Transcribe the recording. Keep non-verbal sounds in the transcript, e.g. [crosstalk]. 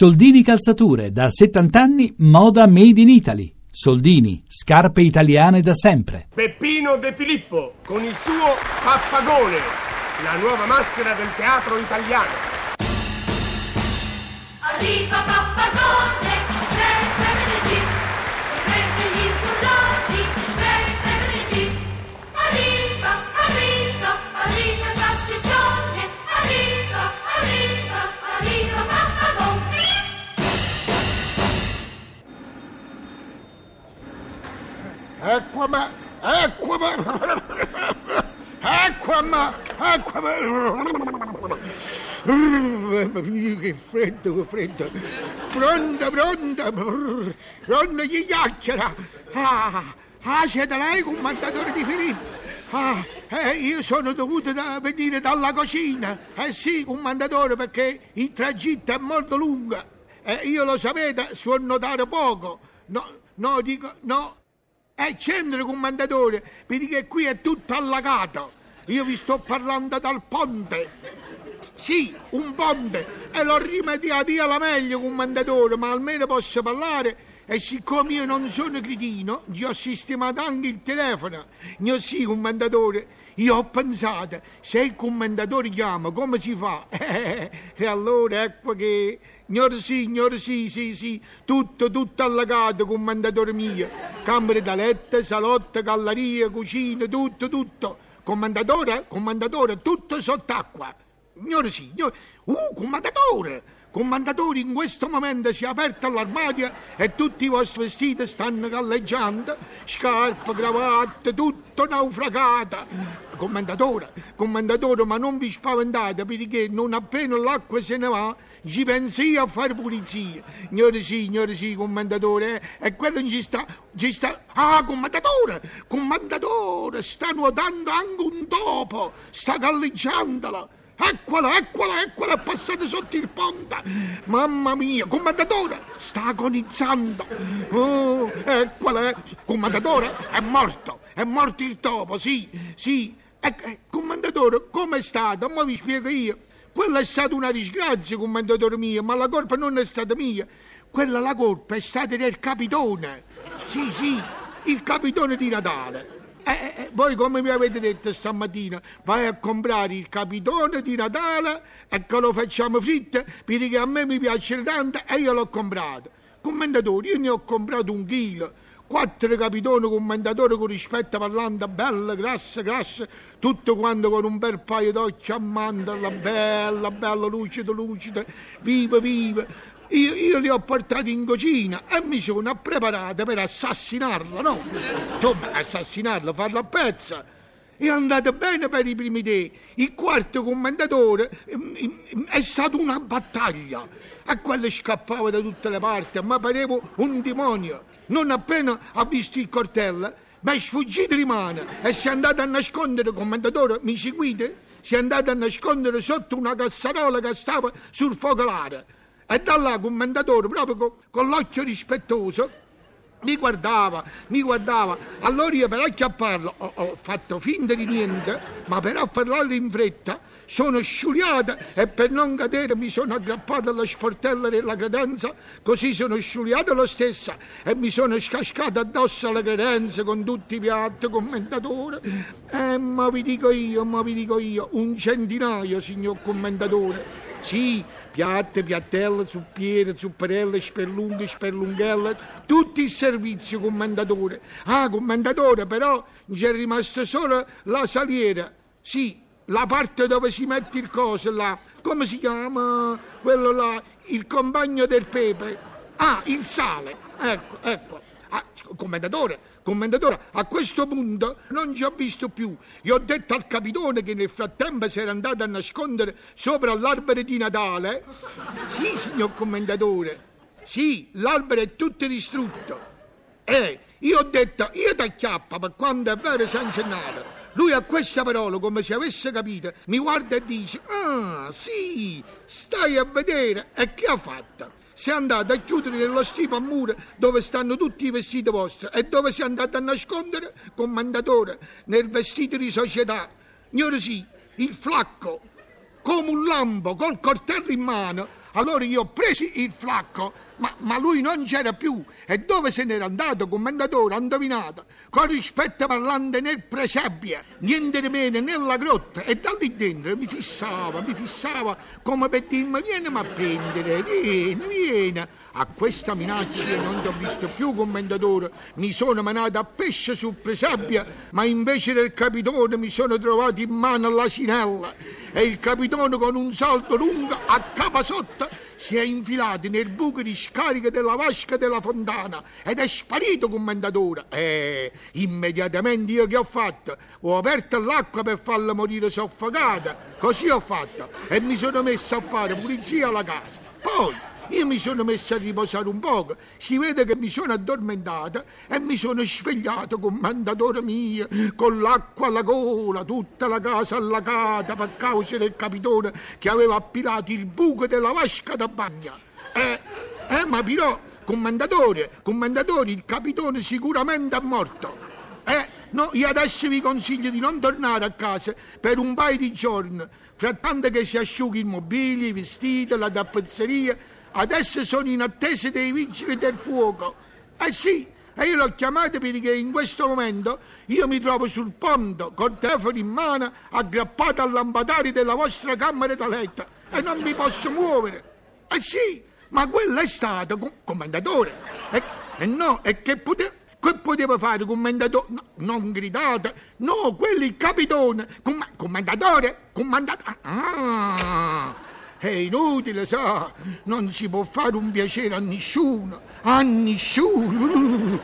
Soldini Calzature, da 70 anni, moda made in Italy. Soldini, scarpe italiane da sempre. Peppino De Filippo con il suo Pappagone, la nuova maschera del teatro italiano. Arriva Pappagone, Eccomi, eccomi, eccomi, eccomi. Che freddo, che freddo. Pronta, pronta, pronta chi chiacchiera. Ah, ah, siete lei, commendatore di Filippo? Ah, eh, io sono dovuto da venire dalla cucina. Eh sì, commendatore, perché il tragitto è molto lungo. Eh, io lo sapete, so notare poco. No, no, dico, no, è centro commendatore, perché qui è tutto allagato. Io vi sto parlando dal ponte. Sì, un ponte. E l'ho rimediato io alla meglio, commendatore, ma almeno posso parlare. E siccome io non sono cretino, gli ho sistemato anche il telefono. Io sì, commendatore, io ho pensato, se il commendatore chiama, come si fa? [laughs] e allora ecco che... Signor sì, signor sì, sì, sì, tutto, tutto allagato, commendatore mio. Camere da letto, salotto, galleria, cucina, tutto, tutto. Commendatore, commendatore, tutto sott'acqua. Signore sì, signor... Uh, commendatore! Commendatore, in questo momento si è aperto l'armadio e tutti i vostri vestiti stanno galleggiando, scarpe, cravatte, tutto naufragato. Commendatore, commendatore, ma non vi spaventate perché non appena l'acqua se ne va, ci penso io a fare pulizia. Signore sì, signore sì, commendatore, eh, e quello ci sta, ci sta... Ah, commendatore, commendatore, sta nuotando anche un topo, sta galleggiandolo. Eccola, eccola, eccola, è passata sotto il ponte. Mamma mia, commendatore, sta agonizzando. Oh, eccola, eh. commendatore, è morto, è morto il topo, sì, sì. Eh, eh, commendatore, come è stato? Ma vi spiego io. Quella è stata una disgrazia, commendatore mio, ma la colpa non è stata mia. Quella la colpa è stata del capitone. Sì, sì, il capitone di Natale. Eh, eh, eh, voi come mi avete detto stamattina, vai a comprare il capitone di Natale e che lo facciamo fritto perché a me mi piace tanto e io l'ho comprato. Commendatore, io ne ho comprato un chilo, quattro capitoni commendatore con rispetto parlando, belle, grasse, grasse, tutto quanto con un bel paio d'occhi a mandorla, bella, bella, lucida, lucida, viva, viva. Io, io, li ho portati in cucina e mi sono preparato per assassinarlo, no? Insomma, assassinarlo, farlo a pezza. È andato bene per i primi dei. Il quarto commendatore mm, è stata una battaglia. E quello scappava da tutte le parti, ma parevo un demonio. Non appena ha visto il coltello, mi è sfuggito di mano e si è andato a nascondere, commendatore, mi seguite? Si è andato a nascondere sotto una cassarola che stava sul focolare. E da là, commendatore, proprio con, con l'occhio rispettoso, mi guardava, mi guardava. Allora io per acchiapparlo ho, ho fatto finta di niente, ma per afferrarlo in fretta sono sciuliata e per non cadere mi sono aggrappato alla sportella della credenza, così sono sciuliata lo stesso e mi sono scascata addosso alla credenza con tutti i piatti, commendatore. Eh, ma vi dico io, ma vi dico io, un centinaio, signor commendatore. Sì, piatte, piattelle, zuppiere, zupperelle, sperlunghe, sperlunghelle, tutti il servizio, commendatore. Ah, commendatore, però c'è rimasto solo la saliera. Sì, la parte dove si mette il coso là. Come si chiama? Quello là, il compagno del pepe. Ah, il sale. Ecco, ecco. Ah, commendatore, commendatore, a questo punto non ci ho visto più. Gli ho detto al capitone che nel frattempo si era andato a nascondere sopra l'albero di Natale. Sì, signor commendatore, sì, l'albero è tutto distrutto. Eh, io ho detto, io ti acchiappa per quando è vero San Gennaro. Lui a questa parola, come se avesse capito, mi guarda e dice, ah, sì, stai a vedere. E che ha fatto? Si è andato a chiudere nello stipo a muro dove stanno tutti i vestiti vostri e dove si è andato a nascondere, commendatore, nel vestito di società. Signore sì, il flacco, come un lampo, col coltello in mano, Allora io ho preso il flacco, ma, ma lui non c'era più. E dove se n'era andato, commendatore? Ha indovinato. Con rispetto parlando nel presepio, niente di meno nella grotta. E da lì dentro mi fissava, mi fissava come per dirmi vieni a prendere, vieni, vieni. A questa minaccia non ti ho visto più, commendatore. Mi sono menato a pesce sul presepio, ma invece del capitone mi sono trovato in mano l'asinella. E il capitone con un salto lungo a capa sotto si è infilato nel buco di scarica della vasca della fontana ed è sparito, commendatore. E immediatamente io che ho fatto? Ho aperto l'acqua per farla morire soffocata. Così ho fatto e mi sono messo a fare pulizia alla casa. Poi io mi sono messo a riposare un poco, si vede che mi sono addormentato e mi sono svegliato, commendatore mio, con l'acqua alla gola, tutta la casa allagata per causa del capitone che aveva appilato il buco della vasca da bagno. Eh, eh, ma però, commendatore, commendatore, il capitone sicuramente è morto. Eh, no, io adesso vi consiglio di non tornare a casa per un paio di giorni, frattanto che si asciughi il mobilio, i vestiti, la tappezzeria. Adesso sono in attesa dei vigili del fuoco. Eh sì, e io l'ho chiamato perché in questo momento io mi trovo sul ponte col telefono in mano aggrappato al lampadario della vostra camera da letto e non mi posso muovere. Eh sì, ma quello è stato com- commendatore. E, e no, e che poteva... Che poteva fare commendatore? No, non gridate, no, quello il capitone. Com- commendatore? Commendatore? Ah, è inutile, sa, non si può fare un piacere a nessuno, a nessuno.